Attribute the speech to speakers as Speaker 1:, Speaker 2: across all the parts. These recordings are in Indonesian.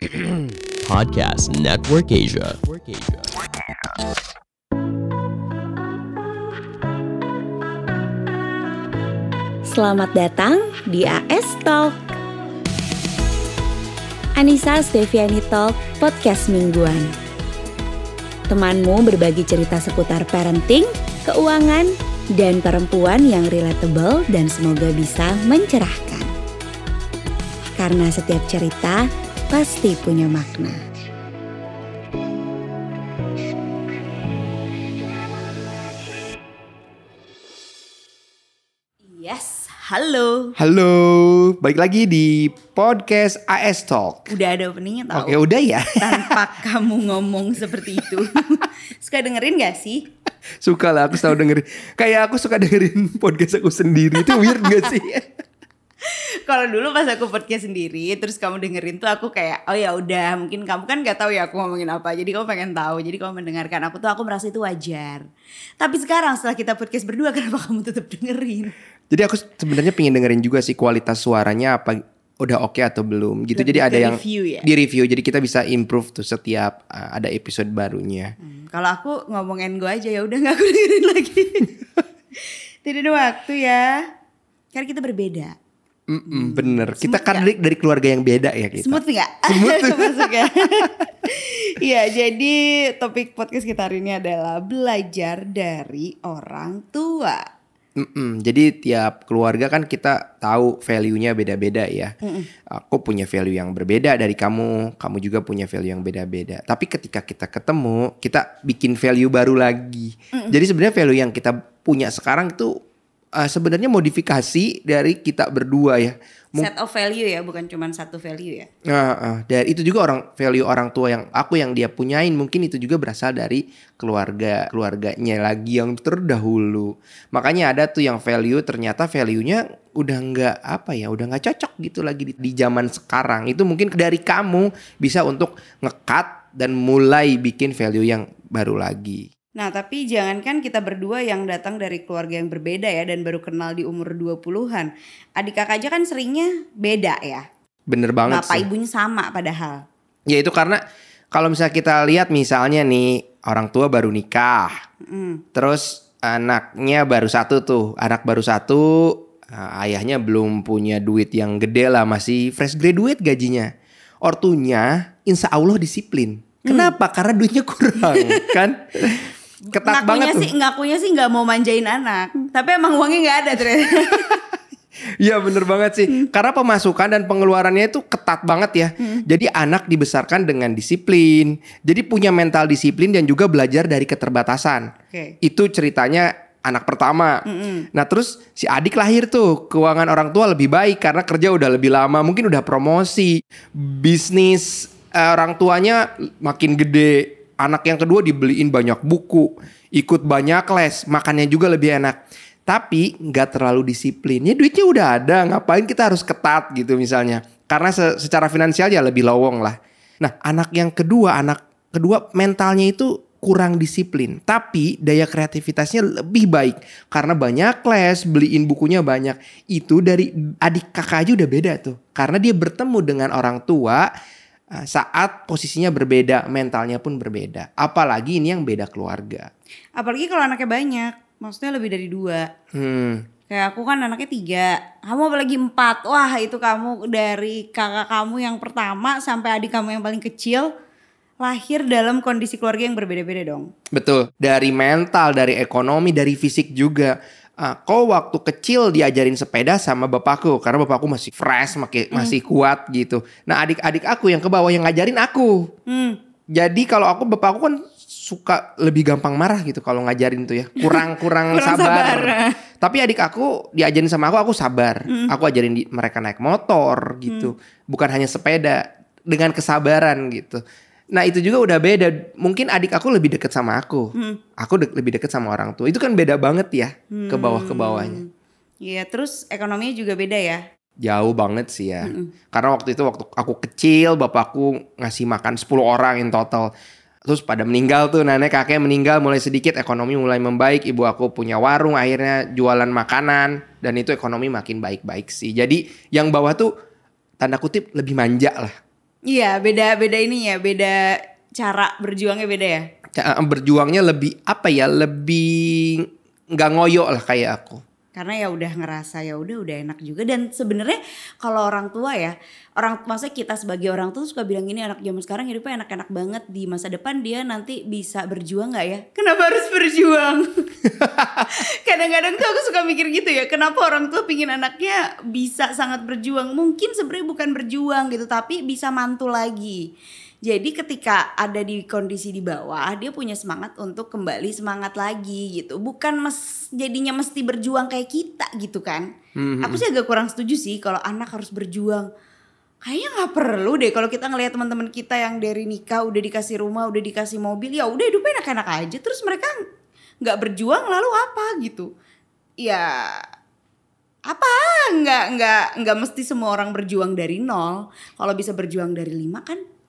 Speaker 1: Podcast Network Asia.
Speaker 2: Selamat datang di AS Talk. Anissa Steviani Talk, podcast mingguan. Temanmu berbagi cerita seputar parenting, keuangan, dan perempuan yang relatable dan semoga bisa mencerahkan. Karena setiap cerita pasti punya makna. Yes, halo.
Speaker 3: Halo, balik lagi di podcast AS Talk.
Speaker 2: Udah ada openingnya tau?
Speaker 3: Oke, udah ya.
Speaker 2: Tanpa kamu ngomong seperti itu. Suka dengerin gak sih?
Speaker 3: suka lah, aku selalu dengerin. Kayak aku suka dengerin podcast aku sendiri. Itu weird gak sih?
Speaker 2: Kalau dulu pas aku podcast sendiri, terus kamu dengerin tuh aku kayak, oh ya udah, mungkin kamu kan gak tahu ya aku ngomongin apa, jadi kamu pengen tahu, jadi kamu mendengarkan aku tuh aku merasa itu wajar. Tapi sekarang setelah kita podcast berdua, kenapa kamu tetap dengerin?
Speaker 3: Jadi aku sebenarnya pengen dengerin juga sih kualitas suaranya apa udah oke atau belum gitu.
Speaker 2: Lebih
Speaker 3: Jadi ada yang
Speaker 2: review ya?
Speaker 3: di review. Jadi kita bisa improve tuh setiap uh, ada episode barunya.
Speaker 2: Hmm, Kalau aku ngomongin gue aja ya udah nggak aku dengerin lagi. Tidak ada waktu ya. Karena kita berbeda.
Speaker 3: Mm-mm, bener. Kita
Speaker 2: Smooth
Speaker 3: kan
Speaker 2: nggak?
Speaker 3: dari, keluarga yang beda ya kita.
Speaker 2: Smooth nggak? Masuk ya. Iya, jadi topik podcast kita hari ini adalah belajar dari orang tua.
Speaker 3: Mm-mm. Jadi tiap keluarga kan kita tahu value-nya beda-beda ya. Aku punya value yang berbeda dari kamu, kamu juga punya value yang beda-beda. Tapi ketika kita ketemu, kita bikin value baru lagi. Jadi sebenarnya value yang kita punya sekarang itu uh, sebenarnya modifikasi dari kita berdua ya. Mung-
Speaker 2: Set of value ya, bukan cuma satu value ya.
Speaker 3: Ah, ah. dan itu juga orang value orang tua yang aku yang dia punyain mungkin itu juga berasal dari keluarga keluarganya lagi yang terdahulu makanya ada tuh yang value ternyata value-nya udah nggak apa ya udah nggak cocok gitu lagi di, di zaman sekarang itu mungkin dari kamu bisa untuk ngekat dan mulai bikin value yang baru lagi
Speaker 2: Nah, tapi jangankan kita berdua yang datang dari keluarga yang berbeda ya dan baru kenal di umur 20-an. Adik kakak aja kan seringnya beda ya.
Speaker 3: bener banget
Speaker 2: Bapak
Speaker 3: sih
Speaker 2: ibunya sama padahal.
Speaker 3: ya itu karena kalau misalnya kita lihat misalnya nih orang tua baru nikah
Speaker 2: Mm.
Speaker 3: Terus anaknya baru satu tuh, anak baru satu, uh, ayahnya belum punya duit yang gede lah, masih fresh graduate gajinya. Ortunya insya Allah disiplin. Kenapa? Karena duitnya kurang, kan? Ketat
Speaker 2: ngakunya
Speaker 3: banget tuh.
Speaker 2: sih, ngakunya sih nggak mau manjain anak. Tapi emang uangnya nggak ada ternyata.
Speaker 3: Iya bener banget sih. Karena pemasukan dan pengeluarannya itu ketat banget ya. Jadi anak dibesarkan dengan disiplin. Jadi punya mental disiplin dan juga belajar dari keterbatasan.
Speaker 2: Oke.
Speaker 3: Itu ceritanya anak pertama. Nah terus si adik lahir tuh keuangan orang tua lebih baik karena kerja udah lebih lama, mungkin udah promosi, bisnis eh, orang tuanya makin gede. Anak yang kedua dibeliin banyak buku, ikut banyak les, makannya juga lebih enak. Tapi nggak terlalu disiplin. Ya duitnya udah ada, ngapain kita harus ketat gitu misalnya. Karena se- secara finansial ya lebih lowong lah. Nah anak yang kedua, anak kedua mentalnya itu kurang disiplin. Tapi daya kreativitasnya lebih baik. Karena banyak les, beliin bukunya banyak. Itu dari adik kakak aja udah beda tuh. Karena dia bertemu dengan orang tua saat posisinya berbeda, mentalnya pun berbeda. Apalagi ini yang beda keluarga.
Speaker 2: Apalagi kalau anaknya banyak, maksudnya lebih dari dua.
Speaker 3: Hmm.
Speaker 2: Kayak aku kan anaknya tiga, kamu apalagi empat. Wah itu kamu dari kakak kamu yang pertama sampai adik kamu yang paling kecil lahir dalam kondisi keluarga yang berbeda-beda dong.
Speaker 3: Betul. Dari mental, dari ekonomi, dari fisik juga. Ah, kau waktu kecil diajarin sepeda sama bapakku karena bapakku masih fresh, maki- masih kuat gitu. Nah adik-adik aku yang ke bawah yang ngajarin aku.
Speaker 2: Hmm.
Speaker 3: Jadi kalau aku bapakku kan suka lebih gampang marah gitu kalau ngajarin tuh ya. Kurang kurang,
Speaker 2: Kurang
Speaker 3: sabar.
Speaker 2: sabar.
Speaker 3: Tapi adik aku diajarin sama aku aku sabar. Aku ajarin di- mereka naik motor gitu. Bukan hanya sepeda dengan kesabaran gitu. Nah itu juga udah beda. Mungkin adik aku lebih deket sama aku. Aku de- lebih deket sama orang tua. Itu kan beda banget ya ke bawah ke bawahnya.
Speaker 2: Iya terus ekonominya juga beda ya.
Speaker 3: Jauh banget sih ya. Karena waktu itu waktu aku kecil bapakku ngasih makan 10 orang in total. Terus pada meninggal tuh nenek kakek meninggal mulai sedikit ekonomi mulai membaik. Ibu aku punya warung akhirnya jualan makanan dan itu ekonomi makin baik-baik sih. Jadi yang bawah tuh tanda kutip lebih manja lah.
Speaker 2: Iya, beda beda ini ya, beda cara berjuangnya beda ya.
Speaker 3: Ca- berjuangnya lebih apa ya lebih nggak ngoyo lah kayak aku
Speaker 2: Karena ya udah ngerasa ya udah udah enak juga dan sebenarnya kalau orang tua ya, orang maksudnya kita sebagai orang tua suka bilang ini anak zaman sekarang hidupnya enak-enak banget di masa depan dia nanti bisa berjuang nggak ya? Kenapa harus berjuang? Kadang-kadang tuh aku suka mikir gitu ya, kenapa orang tua pingin anaknya bisa sangat berjuang? Mungkin sebenarnya bukan berjuang gitu, tapi bisa mantul lagi. Jadi ketika ada di kondisi di bawah, dia punya semangat untuk kembali semangat lagi gitu. Bukan mes, jadinya mesti berjuang kayak kita gitu kan. Aku sih agak kurang setuju sih kalau anak harus berjuang. Kayaknya nggak perlu deh kalau kita ngelihat teman-teman kita yang dari nikah udah dikasih rumah, udah dikasih mobil, ya udah hidupnya enak-enak aja. Terus mereka nggak berjuang lalu apa gitu? Ya apa nggak nggak nggak mesti semua orang berjuang dari nol. Kalau bisa berjuang dari lima kan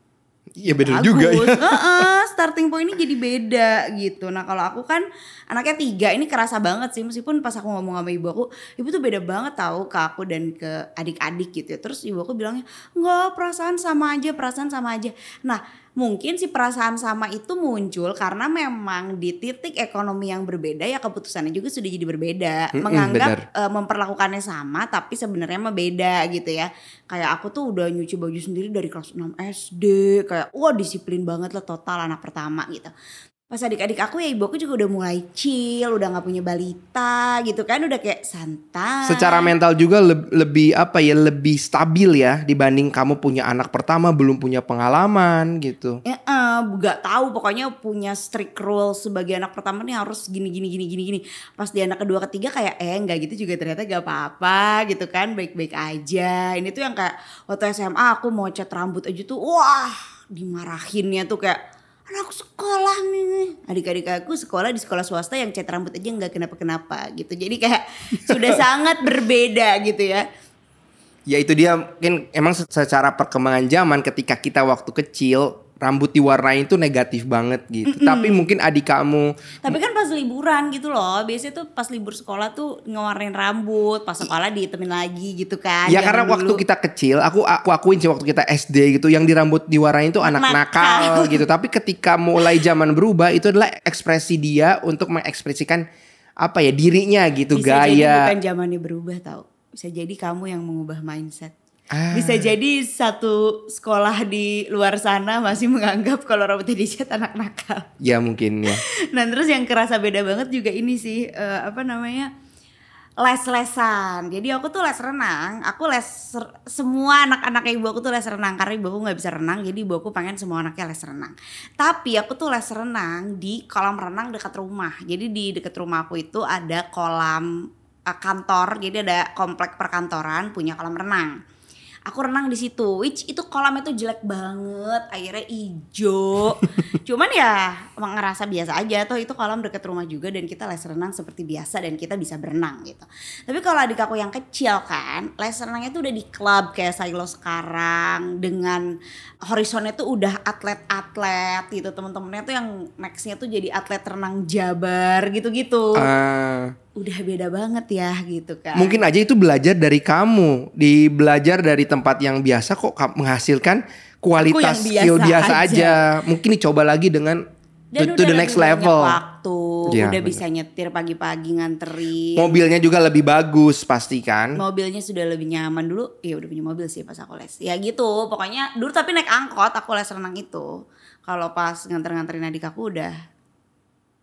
Speaker 3: Iya bener
Speaker 2: Bagus.
Speaker 3: juga ya.
Speaker 2: Heeh, starting pointnya jadi beda gitu. Nah kalau aku kan anaknya tiga ini kerasa banget sih meskipun pas aku ngomong sama ibu aku, ibu tuh beda banget tahu ke aku dan ke adik-adik gitu. ya. Terus ibu aku bilangnya nggak perasaan sama aja, perasaan sama aja. Nah mungkin si perasaan sama itu muncul karena memang di titik ekonomi yang berbeda ya keputusannya juga sudah jadi berbeda.
Speaker 3: Mm-mm,
Speaker 2: Menganggap eh, memperlakukannya sama tapi sebenarnya mah beda gitu ya. Kayak aku tuh udah nyuci baju sendiri dari kelas 6 SD, kayak wah disiplin banget lah total anak pertama gitu. Pas adik-adik aku ya ibu aku juga udah mulai chill, udah nggak punya balita gitu kan, udah kayak santai.
Speaker 3: Secara mental juga leb- lebih apa ya lebih stabil ya dibanding kamu punya anak pertama belum punya pengalaman gitu.
Speaker 2: Ya, eh, gak tahu pokoknya punya strict rule sebagai anak pertama nih harus gini gini gini gini gini. Pas di anak kedua ketiga kayak eh nggak gitu juga ternyata gak apa-apa gitu kan baik-baik aja. Ini tuh yang kayak waktu SMA aku mau cat rambut aja tuh wah dimarahinnya tuh kayak anak sekolah nih adik-adik aku sekolah di sekolah swasta yang cat rambut aja nggak kenapa-kenapa gitu. Jadi kayak sudah sangat berbeda gitu ya.
Speaker 3: Ya itu dia. Mungkin emang se- secara perkembangan zaman ketika kita waktu kecil rambut diwarnain itu negatif banget gitu. Tapi mungkin adik kamu
Speaker 2: Tapi kan pas liburan gitu loh, biasanya tuh pas libur sekolah tuh ngewarnain rambut, pas sekolah ditemin lagi gitu kan.
Speaker 3: Ya karena waktu
Speaker 2: dulu.
Speaker 3: kita kecil, aku aku akuin sih waktu kita SD gitu, yang di rambut diwarnain itu anak nakal
Speaker 2: Nakal.
Speaker 3: gitu. Tapi ketika mulai zaman berubah, itu adalah ekspresi dia untuk mengekspresikan apa ya dirinya gitu,
Speaker 2: bisa jadi
Speaker 3: gaya.
Speaker 2: bukan zamannya berubah tau. Bisa jadi kamu yang mengubah mindset.
Speaker 3: Ah.
Speaker 2: Bisa jadi satu sekolah di luar sana masih menganggap kalau rambutnya dicat anak nakal.
Speaker 3: Ya mungkin ya.
Speaker 2: Nah terus yang kerasa beda banget juga ini sih eh, apa namanya les-lesan. Jadi aku tuh les renang, aku les semua anak-anak ibu aku tuh les renang karena ibu aku nggak bisa renang, jadi ibu aku pengen semua anaknya les renang. Tapi aku tuh les renang di kolam renang dekat rumah. Jadi di dekat rumah aku itu ada kolam eh, kantor, jadi ada komplek perkantoran punya kolam renang aku renang di situ. Which itu kolamnya tuh jelek banget airnya ijo cuman ya emang ngerasa biasa aja. Toh itu kolam deket rumah juga dan kita les renang seperti biasa dan kita bisa berenang gitu. Tapi kalau adik aku yang kecil kan les renangnya tuh udah di klub kayak Silo sekarang dengan horizonnya tuh udah atlet-atlet gitu. Temen-temennya tuh yang nextnya tuh jadi atlet renang jabar gitu-gitu.
Speaker 3: Ah,
Speaker 2: udah beda banget ya gitu kan
Speaker 3: mungkin aja itu belajar dari kamu, di belajar dari tempat yang biasa kok ka- menghasilkan kualitas
Speaker 2: Aku yang
Speaker 3: skill
Speaker 2: biasa
Speaker 3: biasa
Speaker 2: aja.
Speaker 3: aja. Mungkin dicoba lagi dengan
Speaker 2: dan
Speaker 3: to, to the next level.
Speaker 2: waktu
Speaker 3: Iya,
Speaker 2: udah
Speaker 3: bener.
Speaker 2: bisa nyetir pagi-pagi nganterin
Speaker 3: Mobilnya juga lebih bagus pasti kan.
Speaker 2: mobilnya sudah lebih nyaman dulu ya udah punya mobil sih pas aku les ya gitu pokoknya dulu tapi naik angkot aku les renang itu kalau pas nganter-nganterin adik aku udah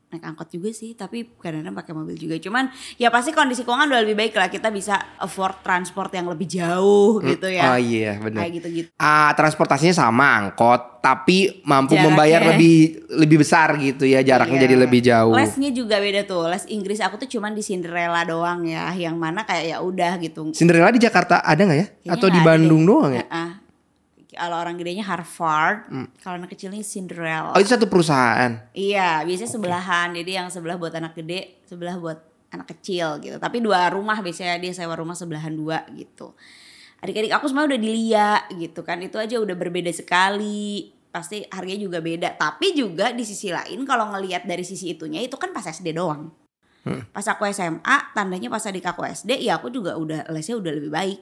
Speaker 2: naik angkot juga sih tapi kadang-kadang pakai mobil juga cuman ya pasti kondisi keuangan udah lebih baik lah kita bisa afford transport yang lebih jauh gitu ya
Speaker 3: Oh iya benar.
Speaker 2: kayak gitu-gitu
Speaker 3: Ah, transportasinya sama angkot, tapi mampu
Speaker 2: Jaraknya.
Speaker 3: membayar lebih lebih besar gitu ya, jaraknya
Speaker 2: Iya.
Speaker 3: jadi lebih jauh.
Speaker 2: lesnya juga beda tuh les Inggris aku tuh cuman di Cinderella doang ya yang mana kayak ya udah gitu
Speaker 3: Cinderella di Jakarta ada nggak ya?
Speaker 2: Kayaknya
Speaker 3: Atau di
Speaker 2: ada
Speaker 3: Bandung
Speaker 2: deh.
Speaker 3: doang ya?
Speaker 2: Heeh. Kalau orang gedenya Harvard, kalau anak kecilnya Cinderella.
Speaker 3: Oh itu satu perusahaan.
Speaker 2: Iya, biasanya sebelahan. Jadi yang sebelah buat anak gede, sebelah buat anak kecil gitu. Tapi dua rumah biasanya dia sewa rumah sebelahan dua gitu. Adik-adik aku semua udah di Lia gitu kan. Itu aja udah berbeda sekali. Pasti harganya juga beda. Tapi juga di sisi lain kalau ngelihat dari sisi itunya itu kan pas SD doang. Pas aku SMA, tandanya pas adik aku SD, ya aku juga udah lesnya udah lebih baik.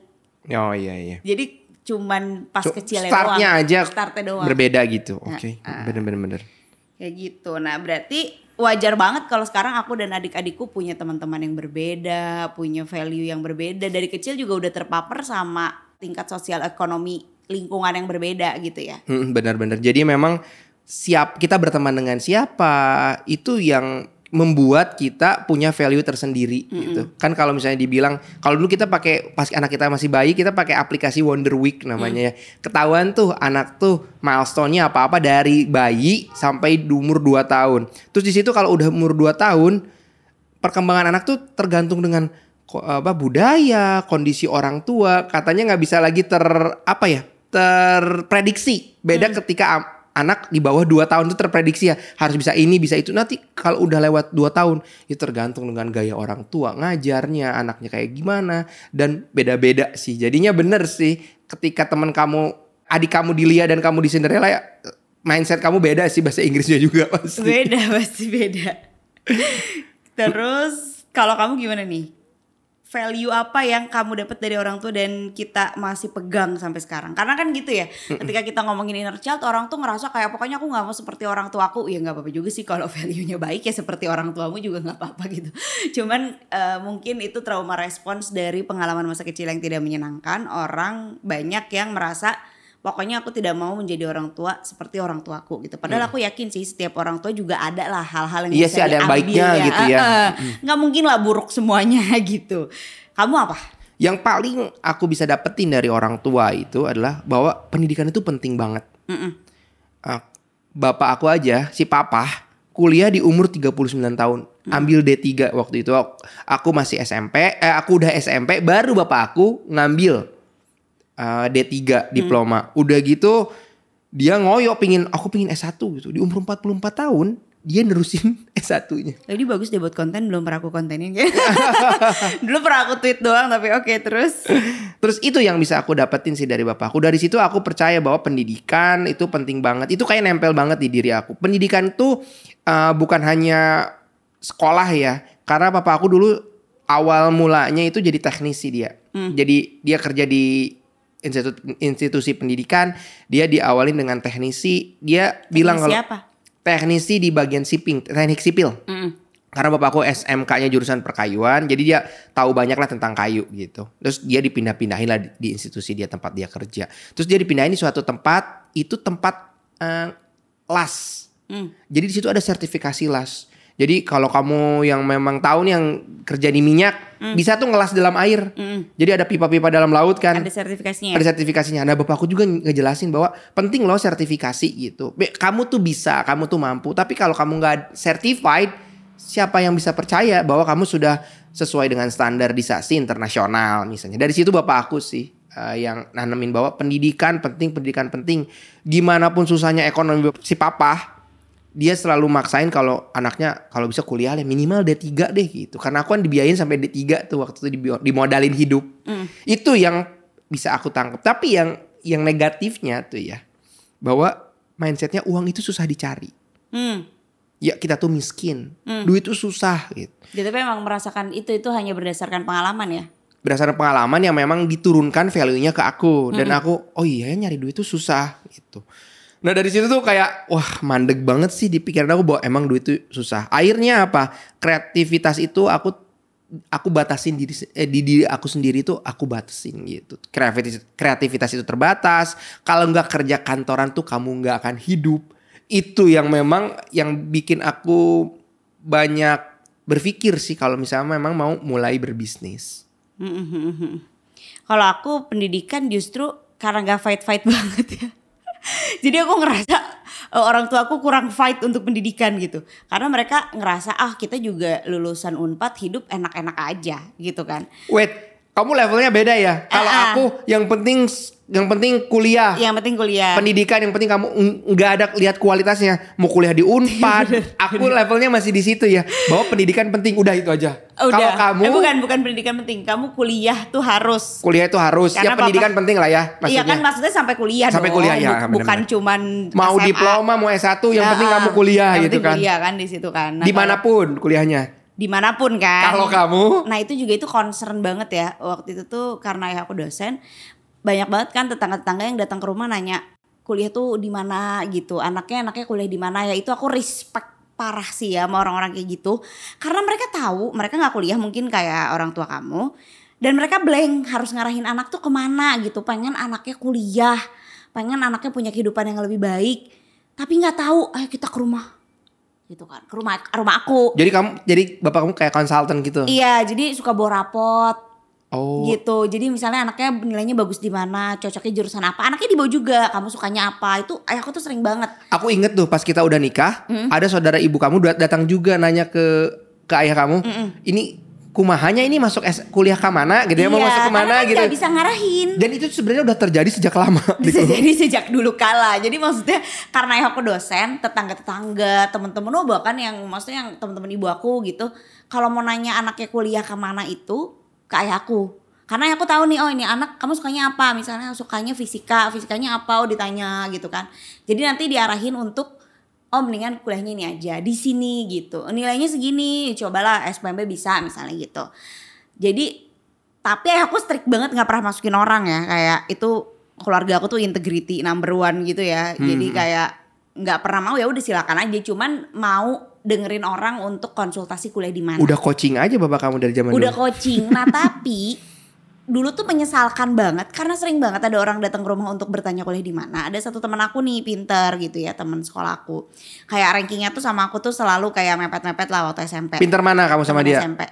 Speaker 3: Oh iya iya.
Speaker 2: Jadi cuman pas
Speaker 3: Cu-
Speaker 2: kecilnya
Speaker 3: startnya
Speaker 2: doang.
Speaker 3: aja
Speaker 2: startnya doang.
Speaker 3: berbeda gitu. Oke,
Speaker 2: ah.
Speaker 3: bener-bener bener.
Speaker 2: Kayak gitu. Nah, berarti wajar banget kalau sekarang aku dan adik-adikku punya teman-teman yang berbeda, punya value yang berbeda. Dari kecil juga udah terpapar sama tingkat sosial ekonomi lingkungan yang berbeda gitu ya.
Speaker 3: Hmm, Benar-benar. Jadi memang siap kita berteman dengan siapa itu yang membuat kita punya value tersendiri gitu. Kan kalau misalnya dibilang kalau dulu kita pakai pas anak kita masih bayi kita pakai aplikasi Wonder Week namanya ya. Ketahuan tuh anak tuh milestone-nya apa-apa dari bayi sampai umur 2 tahun. Terus di situ kalau udah umur 2 tahun perkembangan anak tuh tergantung dengan apa budaya, kondisi orang tua, katanya nggak bisa lagi ter apa ya terprediksi. Beda ketika am- anak di bawah 2 tahun itu terprediksi ya harus bisa ini bisa itu. Nanti kalau udah lewat 2 tahun itu tergantung dengan gaya orang tua ngajarnya anaknya kayak gimana dan beda-beda sih. Jadinya bener sih ketika teman kamu adik kamu di Lia dan kamu di Cinderella ya mindset kamu beda sih bahasa Inggrisnya juga pasti.
Speaker 2: Beda pasti beda. Terus kalau kamu gimana nih? Value apa yang kamu dapat dari orang tua dan kita masih pegang sampai sekarang? Karena kan gitu ya, ketika kita ngomongin inner child, orang tuh ngerasa kayak pokoknya aku nggak mau seperti orang tuaku. Ya nggak apa-apa juga sih kalau value-nya baik ya seperti orang tuamu juga nggak apa-apa gitu. Cuman eh, mungkin itu trauma respons dari pengalaman masa kecil yang tidak menyenangkan. Orang banyak yang merasa pokoknya aku tidak mau menjadi orang tua seperti orang tuaku gitu. Padahal aku yakin sih setiap orang tua juga ada lah hal-hal yang
Speaker 3: Iya
Speaker 2: bisa
Speaker 3: sih, ada yang baiknya gitu ya.
Speaker 2: Eh. Nggak mungkin lah buruk semuanya gitu. Kamu apa?
Speaker 3: Yang paling aku bisa dapetin dari orang tua itu adalah bahwa pendidikan itu penting banget. Ah, Bapak aku aja, si papa, kuliah di umur 39 tahun. Ambil D3 waktu itu. Aku masih SMP, eh aku udah SMP, baru bapak aku ngambil eh, D3 diploma. Udah gitu dia ngoyo pingin, aku pingin S1 gitu. Di umur 44 tahun, dia nerusin S1-nya.
Speaker 2: Tadi bagus deh buat konten belum pernah aku kontenin ya. Dulu pernah aku tweet doang tapi oke terus.
Speaker 3: Terus itu yang bisa aku dapetin sih dari bapakku. Dari situ aku percaya bahwa pendidikan itu penting banget. Itu kayak nempel banget di diri aku. Pendidikan tuh uh, bukan hanya sekolah ya. Karena papa aku dulu awal mulanya itu jadi teknisi dia. Jadi dia kerja di institut, institusi pendidikan. Dia diawalin dengan teknisi. Dia bilang kalau
Speaker 2: siapa?
Speaker 3: teknisi di bagian shipping, teknik sipil. Karena bapakku SMK-nya jurusan perkayuan, jadi dia tahu banyak lah tentang kayu gitu. Terus dia dipindah-pindahin lah di, di institusi dia tempat dia kerja. Terus dia dipindahin di suatu tempat, itu tempat eh, las. Jadi di situ ada sertifikasi las. Jadi kalau kamu yang memang tahu nih yang kerja di minyak, bisa tuh ngelas dalam air. Jadi ada pipa-pipa dalam laut kan.
Speaker 2: Ada sertifikasinya.
Speaker 3: Ada sertifikasinya. Nah bapakku juga ngejelasin bahwa penting loh sertifikasi gitu. Kamu tuh bisa, kamu tuh mampu. Tapi kalau kamu nggak certified, siapa yang bisa percaya bahwa kamu sudah sesuai dengan standarisasi internasional misalnya. Dari situ bapak aku sih eh, yang nanemin bahwa pendidikan penting, pendidikan penting. Gimana pun susahnya ekonomi si papa, dia selalu maksain kalau anaknya kalau bisa kuliah ya minimal D3 deh gitu. Karena aku kan dibiayain sampai D3 tuh waktu itu dimodalin hidup. Itu yang bisa aku tangkap. Tapi yang yang negatifnya tuh ya bahwa mindsetnya uang itu susah dicari.
Speaker 2: Hmm.
Speaker 3: Ya kita tuh miskin. Duit itu susah gitu.
Speaker 2: Dia tapi emang merasakan itu itu hanya berdasarkan pengalaman ya.
Speaker 3: Berdasarkan pengalaman yang memang diturunkan value-nya ke aku dan aku oh iya ya nyari duit itu susah gitu. Nah dari situ tuh kayak wah mandek banget sih di pikiran aku bahwa emang duit itu susah. Akhirnya apa? Kreativitas itu aku aku batasin diri eh, di diri aku sendiri tuh aku batasin gitu. Kreativitas kreativitas itu terbatas. Kalau nggak kerja kantoran tuh kamu nggak akan hidup. Itu yang memang yang bikin aku banyak berpikir sih kalau misalnya memang mau mulai berbisnis.
Speaker 2: Kalau aku pendidikan justru karena gak fight-fight banget ya. Jadi aku ngerasa eh, orang tua aku kurang fight untuk pendidikan gitu. Karena mereka ngerasa ah kita juga lulusan Unpad hidup enak-enak aja gitu kan.
Speaker 3: Wait, kamu levelnya beda ya? Kalau
Speaker 2: Ah, ah.
Speaker 3: aku yang penting yang penting kuliah.
Speaker 2: Yang penting kuliah.
Speaker 3: pendidikan yang penting kamu ng- nggak ada lihat kualitasnya mau kuliah di Unpad aku levelnya masih di situ ya bahwa pendidikan penting udah itu aja
Speaker 2: Udah.
Speaker 3: kalau kamu
Speaker 2: Eh, bukan bukan pendidikan penting. Kamu kuliah tuh harus.
Speaker 3: kuliah itu harus
Speaker 2: Karena
Speaker 3: ya pendidikan
Speaker 2: papa-
Speaker 3: penting lah ya
Speaker 2: Iya
Speaker 3: maksudnya
Speaker 2: kan maksudnya sampai kuliah
Speaker 3: Sampai
Speaker 2: dong.
Speaker 3: kuliah, ya,
Speaker 2: Buk-
Speaker 3: benar-benar.
Speaker 2: Bukan cuman
Speaker 3: mau
Speaker 2: SMA.
Speaker 3: diploma mau S1 yang
Speaker 2: Ya,
Speaker 3: penting
Speaker 2: ah.
Speaker 3: kamu kuliah
Speaker 2: Yang
Speaker 3: gitu kan
Speaker 2: Kuliah kan di situ kan. Nah,
Speaker 3: di mana pun kuliahnya
Speaker 2: di mana pun kan.
Speaker 3: kalau kamu
Speaker 2: Nah itu juga itu concern banget ya waktu itu tuh karena ya aku dosen banyak banget kan tetangga-tetangga yang datang ke rumah nanya kuliah tuh di mana gitu. Anaknya anaknya kuliah di mana ya. Itu aku respect parah sih ya sama orang-orang kayak gitu. Karena mereka tahu mereka nggak kuliah mungkin kayak orang tua kamu. Dan mereka blank harus ngarahin anak tuh ke mana gitu. Pengen anaknya kuliah. Pengen anaknya punya kehidupan yang lebih baik. Tapi nggak tahu, ayo kita ke rumah. Gitu kan, ke rumah, ke rumah aku.
Speaker 3: Jadi kamu jadi bapak kamu kayak konsultan gitu.
Speaker 2: Iya, jadi suka bawa rapot
Speaker 3: Oh.
Speaker 2: gitu. Jadi misalnya anaknya nilainya bagus di mana, cocoknya jurusan apa, anaknya dibawa juga. Kamu sukanya apa? Itu ayah aku tuh sering banget.
Speaker 3: Aku inget tuh pas kita udah nikah, ada saudara ibu kamu dat- datang juga nanya ke ke ayah kamu, ini kumahanya ini masuk S- kuliah ke mana gitu ya, mau
Speaker 2: Iya,
Speaker 3: masuk ke mana
Speaker 2: karena kan
Speaker 3: gitu.
Speaker 2: nggak bisa ngarahin.
Speaker 3: Dan itu sebenarnya udah terjadi sejak lama.
Speaker 2: Bisa
Speaker 3: keluarga.
Speaker 2: jadi sejak dulu kala. Jadi maksudnya karena ayah aku dosen, tetangga-tetangga, temen-temen oh bahkan yang maksudnya yang temen-temen ibu aku gitu, kalau mau nanya anaknya kuliah ke mana itu ke ayahku. Karena aku tahu nih, oh ini anak kamu sukanya apa? Misalnya sukanya fisika, fisikanya apa? Oh ditanya gitu kan. Jadi nanti diarahin untuk oh mendingan kuliahnya ini aja di sini gitu. Nilainya segini, cobalah SPMB bisa misalnya gitu. Jadi tapi aku strict banget nggak pernah masukin orang ya kayak itu keluarga aku tuh integrity number one gitu ya. Jadi kayak nggak pernah mau ya udah silakan aja. Cuman mau dengerin orang untuk konsultasi kuliah di mana.
Speaker 3: Udah coaching aja bapak kamu dari zaman
Speaker 2: Udah
Speaker 3: dulu.
Speaker 2: coaching. Nah tapi dulu tuh menyesalkan banget karena sering banget ada orang datang ke rumah untuk bertanya kuliah di mana. Ada satu teman aku nih pinter gitu ya teman sekolah aku. Kayak rankingnya tuh sama aku tuh selalu kayak mepet-mepet lah waktu SMP.
Speaker 3: Pinter mana kamu sama dia?
Speaker 2: SMP.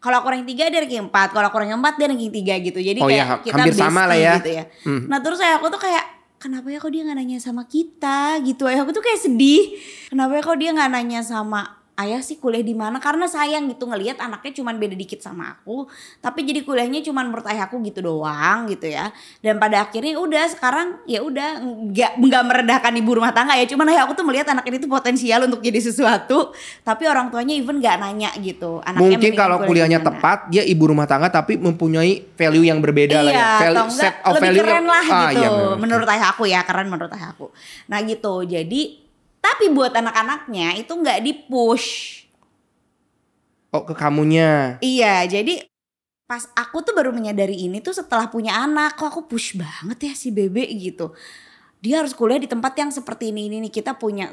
Speaker 2: Kalau aku ranking 3 dia ranking 4, kalau aku ranking 4 dia ranking 3 gitu. Jadi
Speaker 3: Oh
Speaker 2: kayak
Speaker 3: iya, ha-
Speaker 2: kita
Speaker 3: hampir sama lah
Speaker 2: bestie
Speaker 3: ya.
Speaker 2: gitu ya.
Speaker 3: Hmm.
Speaker 2: Nah, terus saya aku tuh kayak kenapa ya kok dia nggak nanya sama kita gitu. Ayah aku tuh kayak sedih. Kenapa ya kok dia nggak nanya sama ayah sih kuliah di mana karena sayang gitu ngelihat anaknya cuman beda dikit sama aku tapi jadi kuliahnya cuman menurut ayah aku gitu doang gitu ya dan pada akhirnya udah sekarang ya udah nggak nggak merendahkan ibu rumah tangga ya cuman ayah aku tuh melihat anak ini tuh potensial untuk jadi sesuatu tapi orang tuanya even nggak nanya gitu anaknya
Speaker 3: Mungkin kalau
Speaker 2: kuliah
Speaker 3: kuliahnya
Speaker 2: di mana.
Speaker 3: tepat, dia ibu rumah tangga tapi mempunyai value yang berbeda lah ya.
Speaker 2: Iya,
Speaker 3: Value, set of
Speaker 2: lebih
Speaker 3: value
Speaker 2: keren
Speaker 3: yang-
Speaker 2: lah
Speaker 3: Ah,
Speaker 2: gitu.
Speaker 3: iya,
Speaker 2: menurut ayah aku ya, keren menurut ayah aku. Nah gitu, jadi tapi buat anak-anaknya itu nggak di push.
Speaker 3: Oh ke kamunya.
Speaker 2: Iya, jadi pas aku tuh baru menyadari ini tuh setelah punya anak, kok aku push banget ya si bebe gitu. Dia harus kuliah di tempat yang seperti ini ini nih. Kita punya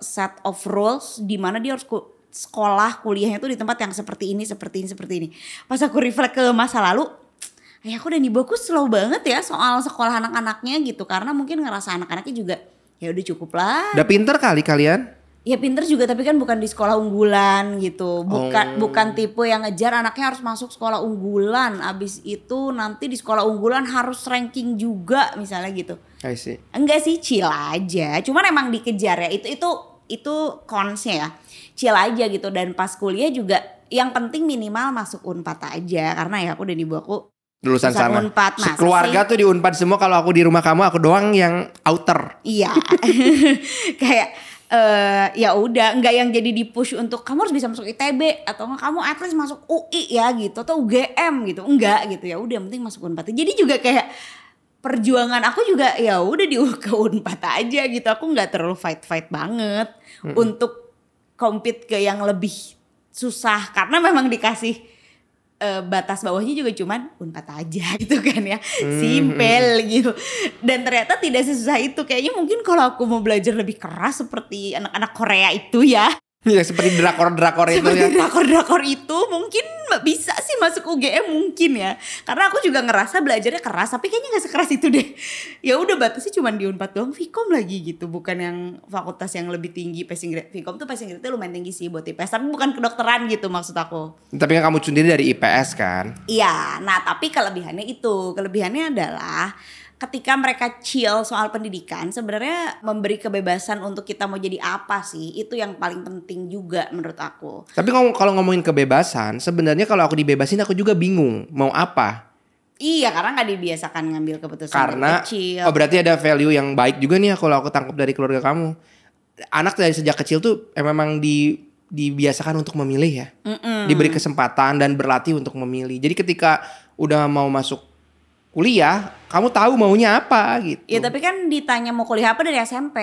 Speaker 2: set of rules di mana dia harus ku- sekolah kuliahnya tuh di tempat yang seperti ini, seperti ini, seperti ini. Pas aku reflect ke masa lalu, ayah aku dan ibu aku slow banget ya soal sekolah anak-anaknya gitu karena mungkin ngerasa anak-anaknya juga ya udah cukup lah
Speaker 3: Udah pinter kali kalian.
Speaker 2: Ya pinter juga tapi kan bukan di sekolah unggulan gitu. Bukan
Speaker 3: Oh.
Speaker 2: bukan tipe yang ngejar anaknya harus masuk sekolah unggulan. Abis itu nanti di sekolah unggulan harus ranking juga misalnya gitu.
Speaker 3: I see.
Speaker 2: Enggak sih chill aja. Cuman emang dikejar ya. Itu itu itu consnya ya. Chill aja gitu dan pas kuliah juga yang penting minimal masuk Unpad aja karena ya aku dan ibu aku
Speaker 3: Lulusan
Speaker 2: Lulusan
Speaker 3: sana.
Speaker 2: Unpad,
Speaker 3: Keluarga tuh di Unpad semua kalau aku di rumah kamu aku doang yang outer.
Speaker 2: Iya. kayak eh ya udah nggak yang jadi di push untuk kamu harus bisa masuk ITB atau nggak kamu at least masuk UI ya gitu atau UGM gitu enggak gitu ya udah penting masuk Unpad jadi juga kayak perjuangan aku juga ya udah di ke Unpad aja gitu aku nggak terlalu fight fight banget untuk compete ke yang lebih susah karena memang dikasih eh, batas bawahnya juga cuman unpad aja gitu kan ya. Simpel gitu. Dan ternyata tidak sesusah itu. Kayaknya mungkin kalau aku mau belajar lebih keras seperti anak-anak Korea itu ya
Speaker 3: Ya seperti drakor-drakor itu
Speaker 2: seperti
Speaker 3: ya.
Speaker 2: drakor-drakor itu mungkin bisa sih masuk UGM mungkin ya. Karena aku juga ngerasa belajarnya keras tapi kayaknya nggak sekeras itu deh. Ya udah batasnya cuma di unpad doang. Vkom lagi gitu bukan yang fakultas yang lebih tinggi passing grade. Vkom tuh passing grade lumayan tinggi sih buat IPS tapi bukan kedokteran gitu maksud aku.
Speaker 3: Tapi kan kamu sendiri dari IPS kan.
Speaker 2: Iya, nah tapi kelebihannya itu, kelebihannya adalah ketika mereka chill soal pendidikan, sebenarnya memberi kebebasan untuk kita mau jadi apa sih, itu yang paling penting juga menurut aku.
Speaker 3: Tapi kalau kalau ngomongin kebebasan, sebenarnya kalau aku dibebasin aku juga bingung mau apa.
Speaker 2: Iya, karena nggak dibiasakan ngambil keputusan
Speaker 3: Karena
Speaker 2: kecil.
Speaker 3: oh berarti ada value yang baik juga nih ya kalau aku tangkap dari keluarga kamu. Anak dari sejak kecil tuh eh, memang di dibiasakan untuk memilih ya. Diberi kesempatan dan berlatih untuk memilih. Jadi ketika udah mau masuk kuliah, kamu tahu maunya apa gitu.
Speaker 2: Ya tapi kan ditanya mau kuliah apa dari SMP,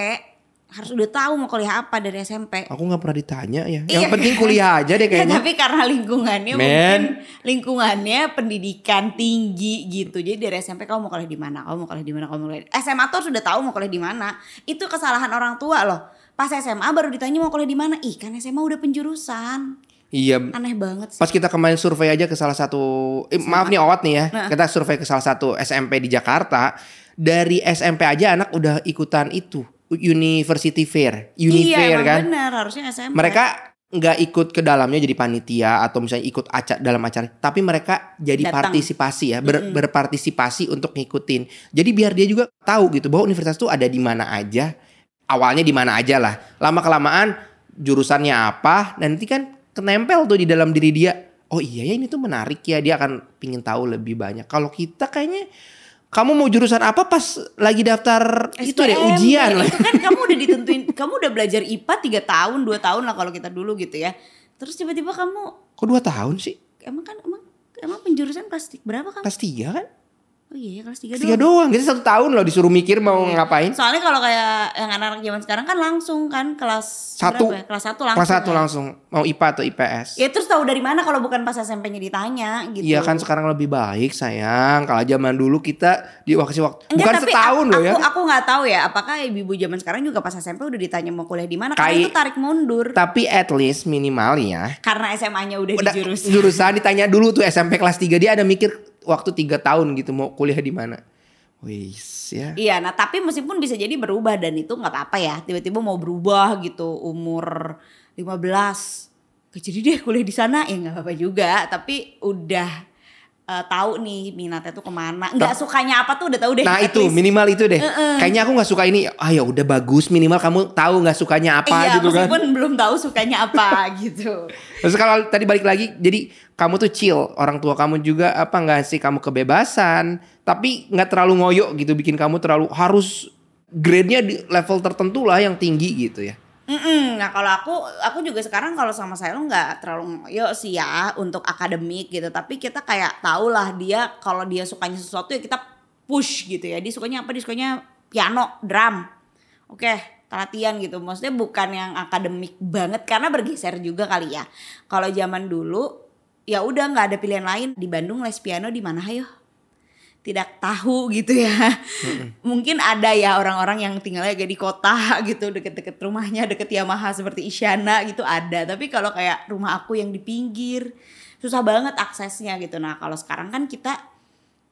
Speaker 2: harus udah tahu mau kuliah apa dari SMP.
Speaker 3: Aku nggak pernah ditanya ya.
Speaker 2: Iya.
Speaker 3: Yang penting kuliah aja deh
Speaker 2: Ya,
Speaker 3: kayaknya.
Speaker 2: tapi karena lingkungannya
Speaker 3: Men.
Speaker 2: mungkin lingkungannya pendidikan tinggi gitu. Jadi dari SMP kamu mau kuliah di mana? Kamu mau kuliah di mana? Kamu mau kuliah. SMA tuh sudah tahu mau kuliah di mana. Itu kesalahan orang tua loh. Pas SMA baru ditanya mau kuliah di mana? Ih, kan SMA udah penjurusan.
Speaker 3: Iya.
Speaker 2: Aneh banget sih.
Speaker 3: Pas kita kemarin survei aja ke salah satu, eh, maaf nih Owat nih ya,
Speaker 2: Nah.
Speaker 3: kita survei ke salah satu SMP di Jakarta. Dari SMP aja anak udah ikutan itu, University Fair,
Speaker 2: iya,
Speaker 3: Unifair
Speaker 2: emang
Speaker 3: kan.
Speaker 2: bener harusnya SMP.
Speaker 3: Mereka nggak ikut ke dalamnya jadi panitia atau misalnya ikut acara dalam acara, tapi mereka jadi
Speaker 2: Datang.
Speaker 3: partisipasi ya, ber- berpartisipasi untuk ngikutin. Jadi biar dia juga tahu gitu bahwa universitas itu ada di mana aja, awalnya di mana aja lah. Lama kelamaan jurusannya apa, nanti kan kenempel tuh di dalam diri dia. Oh iya ya ini tuh menarik ya, dia akan pingin tahu lebih banyak. Kalau kita kayaknya kamu mau jurusan apa pas lagi daftar itu deh
Speaker 2: SPM,
Speaker 3: ujian lah.
Speaker 2: Itu kan kamu udah ditentuin, kamu udah belajar IPA 3 tahun, 2 tahun lah kalau kita dulu gitu ya. Terus tiba-tiba kamu
Speaker 3: Kok dua tahun sih?
Speaker 2: emang kan emang emang penjurusan plastik berapa kamu?
Speaker 3: Kelas tiga kan?
Speaker 2: Oh iya ya kelas 3
Speaker 3: Tiga doang, jadi satu tahun loh disuruh mikir mau ngapain.
Speaker 2: Soalnya kalau kayak yang anak-anak zaman sekarang kan langsung kan kelas
Speaker 3: Satu.
Speaker 2: ya? Kelas 1 langsung.
Speaker 3: Kelas satu
Speaker 2: kan?
Speaker 3: langsung mau IPA atau IPS.
Speaker 2: Ya terus tahu dari mana kalau bukan pas SMP-nya ditanya gitu.
Speaker 3: Iya kan sekarang lebih baik sayang. Kalau zaman dulu kita di waktu waktu
Speaker 2: Enggak,
Speaker 3: bukan
Speaker 2: tapi
Speaker 3: setahun
Speaker 2: aku,
Speaker 3: loh ya.
Speaker 2: Aku aku nggak tahu ya apakah ibu-ibu zaman sekarang juga pas SMP udah ditanya mau kuliah di mana karena
Speaker 3: Kayak-
Speaker 2: itu tarik mundur.
Speaker 3: Tapi at least minimal ya.
Speaker 2: karena SMA-nya udah,
Speaker 3: Udah
Speaker 2: di jurusan.
Speaker 3: jurusan ditanya dulu tuh SMP kelas 3 dia ada mikir waktu tiga tahun gitu mau kuliah di mana. Wis ya.
Speaker 2: Iya, nah tapi meskipun bisa jadi berubah dan itu nggak apa-apa ya. Tiba-tiba mau berubah gitu umur 15. Gak jadi deh kuliah di sana ya nggak apa-apa juga. Tapi udah eh, tahu nih minatnya tuh ke mana. Nggak sukanya apa tuh udah tahu deh.
Speaker 3: Nah itu
Speaker 2: least.
Speaker 3: minimal itu deh. Kayaknya aku nggak suka ini. Ah ya udah bagus minimal kamu tahu nggak sukanya apa
Speaker 2: iya,
Speaker 3: gitu kan.
Speaker 2: meskipun belum tahu sukanya apa gitu.
Speaker 3: Terus kalau tadi balik lagi, jadi kamu tuh chill, orang tua kamu juga apa nggak sih kamu kebebasan, tapi nggak terlalu ngoyo gitu, bikin kamu terlalu harus grade-nya di level tertentu lah yang tinggi gitu ya.
Speaker 2: Mm-mm. Nah kalau aku, aku juga sekarang kalau sama saya nggak terlalu ngoyo sih ya untuk akademik gitu. Tapi kita kayak tahu lah dia kalau dia sukanya sesuatu ya kita push gitu ya. Dia sukanya apa? Dia sukanya piano, drum. Oke, kita latihan gitu. Maksudnya bukan yang akademik banget karena bergeser juga kali ya. Kalau zaman dulu ya udah nggak ada pilihan lain di Bandung les piano di mana ayo tidak tahu gitu ya. Mungkin ada ya orang-orang yang tinggalnya agak di kota gitu, deket-deket rumahnya, deket Yamaha seperti Isyana gitu ada. Tapi kalau kayak rumah aku yang di pinggir, susah banget aksesnya gitu. Nah kalau sekarang kan kita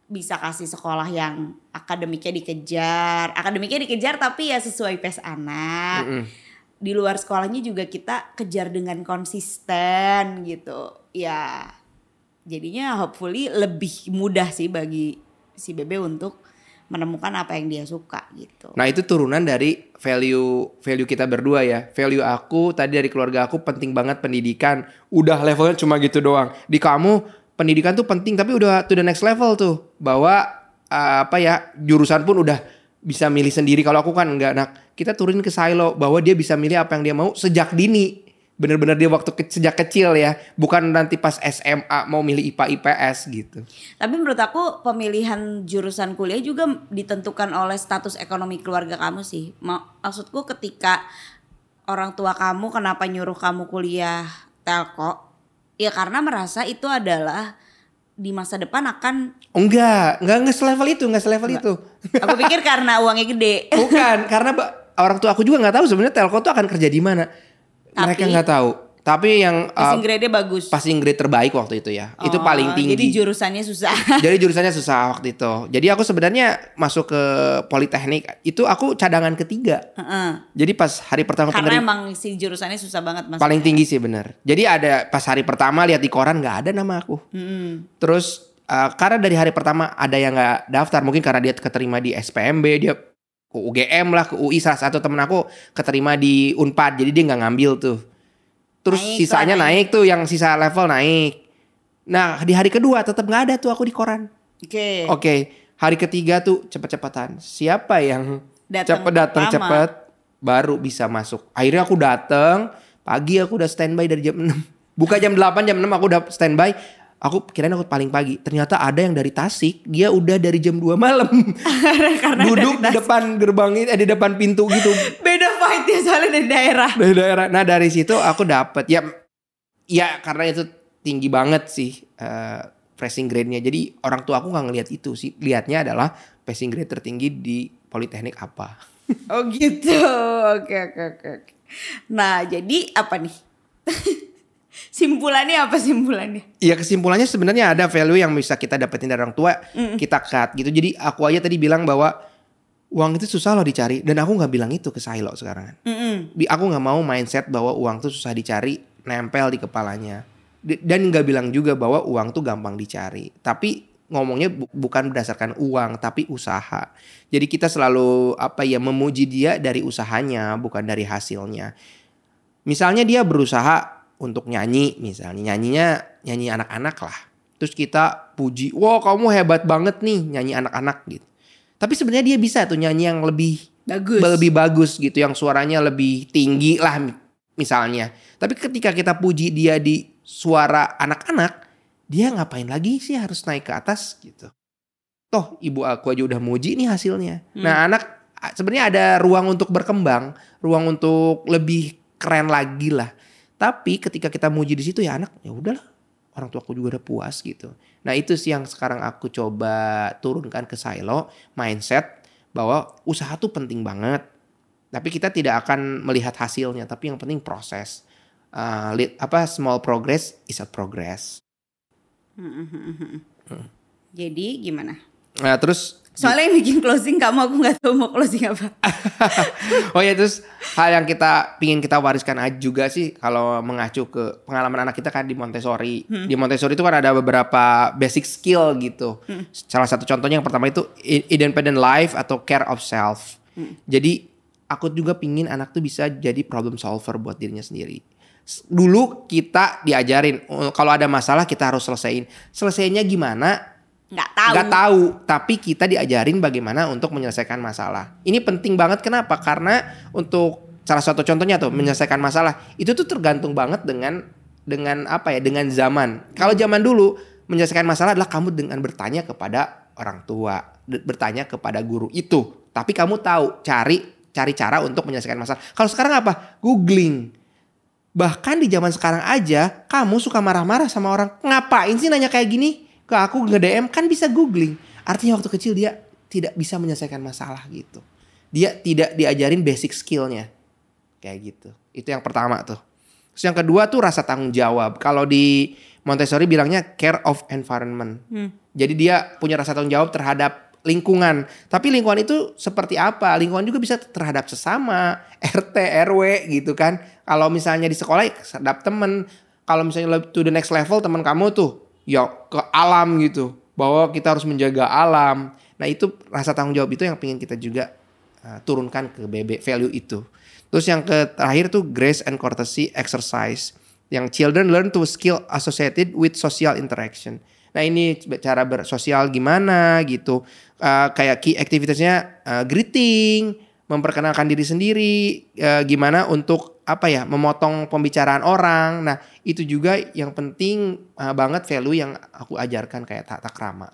Speaker 2: bisa kasih sekolah yang akademiknya dikejar, akademiknya dikejar tapi ya sesuai pes anak. Di luar sekolahnya juga kita kejar dengan konsisten gitu. Ya jadinya hopefully lebih mudah sih bagi si Bebe untuk menemukan apa yang dia suka gitu.
Speaker 3: Nah itu turunan dari value value kita berdua ya. Value aku tadi dari keluarga aku penting banget pendidikan. Udah levelnya cuma gitu doang. Di kamu pendidikan tuh penting tapi udah to the next level tuh. Bahwa uh, apa ya jurusan pun udah bisa milih sendiri. Kalau aku kan enggak. Nah kita turunin ke silo bahwa dia bisa milih apa yang dia mau sejak dini. Bener-bener dia waktu ke- sejak kecil ya. Bukan nanti pas SMA mau milih IPA IPS gitu.
Speaker 2: Tapi menurut aku pemilihan jurusan kuliah juga ditentukan oleh status ekonomi keluarga kamu sih. Ma- Maksudku ketika orang tua kamu kenapa nyuruh kamu kuliah telco, ya karena merasa itu adalah di masa depan akan
Speaker 3: enggak, enggak enggak selevel itu, enggak selevel itu.
Speaker 2: aku pikir karena uangnya gede.
Speaker 3: Bukan, karena orang tua aku juga nggak tahu sebenarnya telco tuh akan kerja di mana. Mereka
Speaker 2: Tapi-
Speaker 3: nggak tahu. Tapi yang uh,
Speaker 2: Passing grade-nya bagus.
Speaker 3: passing grade terbaik waktu itu ya, itu
Speaker 2: Oh,
Speaker 3: paling tinggi.
Speaker 2: Jadi jurusannya susah.
Speaker 3: Jadi jurusannya susah waktu itu. Jadi aku sebenarnya masuk ke politeknik itu aku cadangan ketiga.
Speaker 2: Heeh.
Speaker 3: Jadi pas hari pertama
Speaker 2: Karena
Speaker 3: penerima
Speaker 2: emang si jurusannya susah banget mas.
Speaker 3: paling tinggi sih bener. Jadi ada pas hari pertama lihat di koran nggak ada nama aku. Terus uh, karena dari hari pertama ada yang nggak daftar, mungkin karena dia keterima di SPMB, dia ke UGM lah, ke UI salah satu temen aku keterima di Unpad, jadi dia nggak ngambil tuh. Terus
Speaker 2: Naik
Speaker 3: sisanya
Speaker 2: lah,
Speaker 3: naik. tuh, yang sisa level naik. Nah di hari kedua tetap nggak ada tuh aku di koran.
Speaker 2: Oke.
Speaker 3: Oke, hari ketiga tuh cepet-cepetan. Siapa yang
Speaker 2: Datang
Speaker 3: cepet datang cepet baru bisa masuk. Akhirnya aku datang, pagi aku udah standby dari jam 6. Buka jam 8, jam 6 aku udah standby. Aku kirain aku paling pagi. Ternyata ada yang dari Tasik, dia udah dari jam 2 malam. Duduk di depan gerbang ini, eh, di depan pintu gitu.
Speaker 2: beda fight ya soalnya dari daerah.
Speaker 3: dari daerah. Nah dari situ aku dapet ya, ya karena itu tinggi banget sih eh, passing grade-nya. Jadi orang tua aku nggak ngelihat itu sih. Lihatnya adalah passing grade tertinggi di politeknik apa.
Speaker 2: Oh gitu. Oke oke. oke. Nah jadi apa nih? Simpulannya apa simpulannya?
Speaker 3: Iya kesimpulannya sebenarnya ada value yang bisa kita dapetin dari orang tua, kita cut gitu. Jadi aku aja tadi bilang bahwa uang itu susah loh dicari dan aku nggak bilang itu ke Silo sekarang.
Speaker 2: Mm-mm.
Speaker 3: Di- Aku nggak mau mindset bahwa uang itu susah dicari, nempel di kepalanya. Dan nggak bilang juga bahwa uang tuh gampang dicari. Tapi ngomongnya bu- bukan berdasarkan uang, tapi usaha. Jadi kita selalu apa ya memuji dia dari usahanya, bukan dari hasilnya. Misalnya dia berusaha untuk nyanyi, misalnya nyanyinya nyanyi anak-anak lah. Terus kita puji, wow kamu hebat banget nih nyanyi anak-anak gitu. Tapi sebenarnya dia bisa tuh nyanyi yang lebih
Speaker 2: Bagus.
Speaker 3: lebih bagus gitu, yang suaranya lebih tinggi lah mi- misalnya. Tapi ketika kita puji dia di suara anak-anak, dia ngapain lagi sih harus naik ke atas gitu. Toh ibu aku aja udah muji nih hasilnya. Nah anak sebenarnya ada ruang untuk berkembang, ruang untuk lebih keren lagi lah. Tapi ketika kita muji di situ ya anak ya udahlah orang tuaku juga udah puas gitu. Nah itu sih yang sekarang aku coba turunkan ke silo mindset bahwa usaha tuh penting banget. Tapi kita tidak akan melihat hasilnya, tapi yang penting proses. Uh, li- apa small progress is a progress.
Speaker 2: Jadi gimana?
Speaker 3: Nah terus
Speaker 2: Soalnya yang bikin closing kamu aku nggak tahu mau closing apa.
Speaker 3: oh ya terus hal yang kita pingin kita wariskan aja juga sih kalau mengacu ke pengalaman anak kita kan di Montessori. Di Montessori itu kan ada beberapa basic skill gitu. Salah satu contohnya yang pertama itu independent life atau care of self. Jadi aku juga pingin anak tuh bisa jadi problem solver buat dirinya sendiri. Dulu kita diajarin oh, kalau ada masalah kita harus selesaiin. Selesainya gimana?
Speaker 2: Nggak tahu.
Speaker 3: Nggak tahu, tapi kita diajarin bagaimana untuk menyelesaikan masalah. Ini penting banget kenapa? Karena untuk salah satu contohnya tuh menyelesaikan masalah itu tuh tergantung banget dengan dengan apa ya? Dengan zaman. Kalau zaman dulu menyelesaikan masalah adalah kamu dengan bertanya kepada orang tua, bertanya kepada guru itu. Tapi kamu tahu cari cari cara untuk menyelesaikan masalah. Kalau sekarang apa? Googling. Bahkan di zaman sekarang aja kamu suka marah-marah sama orang. Ngapain sih nanya kayak gini? Ke aku nge-DM kan bisa googling. Artinya waktu kecil dia tidak bisa menyelesaikan masalah gitu. Dia tidak diajarin basic skillnya. Kayak gitu. Itu yang pertama tuh. Terus yang kedua tuh rasa tanggung jawab. Kalau di Montessori bilangnya care of environment. Jadi dia punya rasa tanggung jawab terhadap lingkungan. Tapi lingkungan itu seperti apa? Lingkungan juga bisa terhadap sesama, RT, RW gitu kan. Kalau misalnya di sekolah ya terhadap temen. Kalau misalnya to the next level teman kamu tuh ya ke alam gitu. Bahwa kita harus menjaga alam. Nah itu rasa tanggung jawab itu yang pengen kita juga uh, turunkan ke BB value itu. Terus yang ke terakhir tuh grace and courtesy exercise. Yang children learn to skill associated with social interaction. Nah ini cara bersosial gimana gitu. Uh, kayak key activitiesnya uh, greeting, memperkenalkan diri sendiri, uh, gimana untuk apa ya memotong pembicaraan orang. Nah itu juga yang penting uh, banget value yang aku ajarkan kayak tata krama.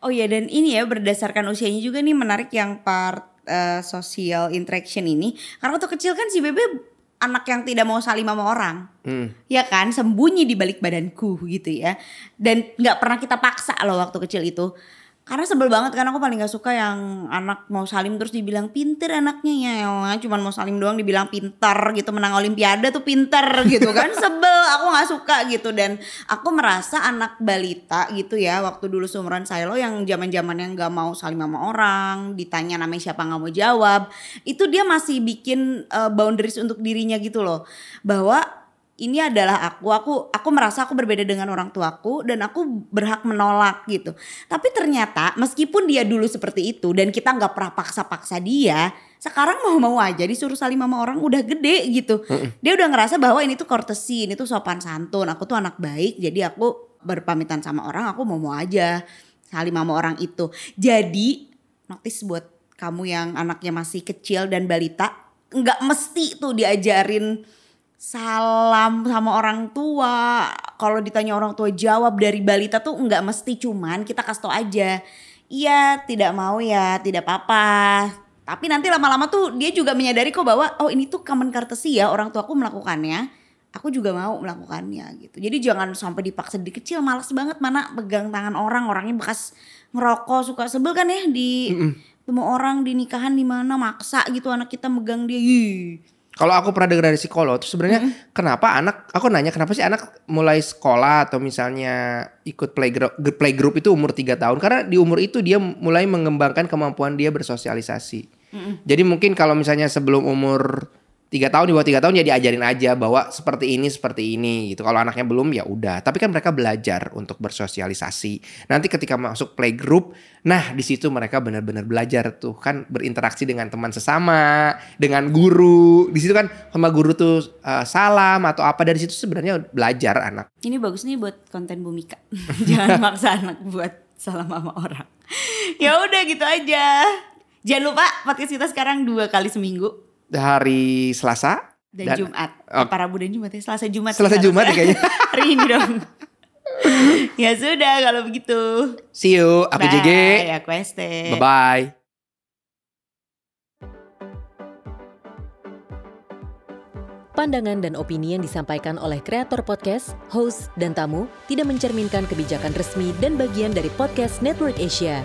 Speaker 2: Oh ya dan ini ya berdasarkan usianya juga nih menarik yang part eh, social interaction ini. Karena waktu kecil kan si Bebe anak yang tidak mau salim sama orang.
Speaker 3: Hmm.
Speaker 2: Ya kan sembunyi di balik badanku gitu ya. Dan nggak pernah kita paksa loh waktu kecil itu. Karena sebel banget kan aku paling gak suka yang anak mau salim terus dibilang pinter anaknya ya. Elah, Cuman mau salim doang dibilang pinter gitu menang olimpiade tuh pinter gitu kan. sebel aku gak suka gitu dan aku merasa anak balita gitu ya waktu dulu seumuran saya lo yang zaman zamannya nggak mau salim sama orang ditanya namanya siapa nggak mau jawab itu dia masih bikin uh, boundaries untuk dirinya gitu loh bahwa ini adalah aku, aku aku merasa aku berbeda dengan orang tuaku dan aku berhak menolak gitu. Tapi ternyata meskipun dia dulu seperti itu dan kita nggak pernah paksa-paksa dia, sekarang mau-mau aja disuruh salim sama orang udah gede gitu. Dia udah ngerasa bahwa ini tuh courtesy, ini tuh sopan santun, aku tuh anak baik, jadi aku berpamitan sama orang, aku mau-mau aja salim sama orang itu. Jadi notice buat kamu yang anaknya masih kecil dan balita, nggak mesti tuh diajarin salam sama orang tua. Kalau ditanya orang tua jawab dari balita tuh nggak mesti cuman kita kasih tau aja. Iya tidak mau ya tidak apa-apa. Tapi nanti lama-lama tuh dia juga menyadari kok bahwa oh ini tuh common courtesy ya orang tuaku melakukannya. Aku juga mau melakukannya gitu. Jadi jangan sampai dipaksa di kecil males banget mana pegang tangan orang orangnya bekas ngerokok suka sebel kan ya di temu orang di nikahan di mana maksa gitu anak kita megang dia. Ih.
Speaker 3: Kalau aku pernah dengar dari psikolog, tuh sebenarnya kenapa anak, aku nanya kenapa sih anak mulai sekolah atau misalnya ikut playgroup, playgroup itu umur 3 tahun? Karena di umur itu dia mulai mengembangkan kemampuan dia bersosialisasi. Jadi mungkin kalau misalnya sebelum umur tiga tahun di bawah tiga tahun ya diajarin aja bahwa seperti ini seperti ini gitu. Kalau anaknya belum ya udah. Tapi kan mereka belajar untuk bersosialisasi. Nanti ketika masuk playgroup, nah di situ mereka benar-benar belajar tuh kan berinteraksi dengan teman sesama, dengan guru. Di situ kan sama guru tuh uh, salam atau apa dari situ sebenarnya belajar anak.
Speaker 2: Ini bagus nih buat konten Bumika. Jangan maksa anak buat salam sama orang. ya udah gitu aja. Jangan lupa podcast kita sekarang dua kali seminggu
Speaker 3: Hari Selasa
Speaker 2: dan, Jumat.
Speaker 3: Oh.
Speaker 2: Para Rabu dan Jumat ya. Selasa Jumat.
Speaker 3: Selasa
Speaker 2: sih
Speaker 3: Jumat ya kayaknya.
Speaker 2: Hari ini dong. ya sudah kalau begitu.
Speaker 3: See you, aku
Speaker 2: Bye,
Speaker 3: JG.
Speaker 2: Aku Este.
Speaker 3: Bye bye.
Speaker 4: Pandangan dan opini yang disampaikan oleh kreator podcast, host, dan tamu tidak mencerminkan kebijakan resmi dan bagian dari podcast Network Asia.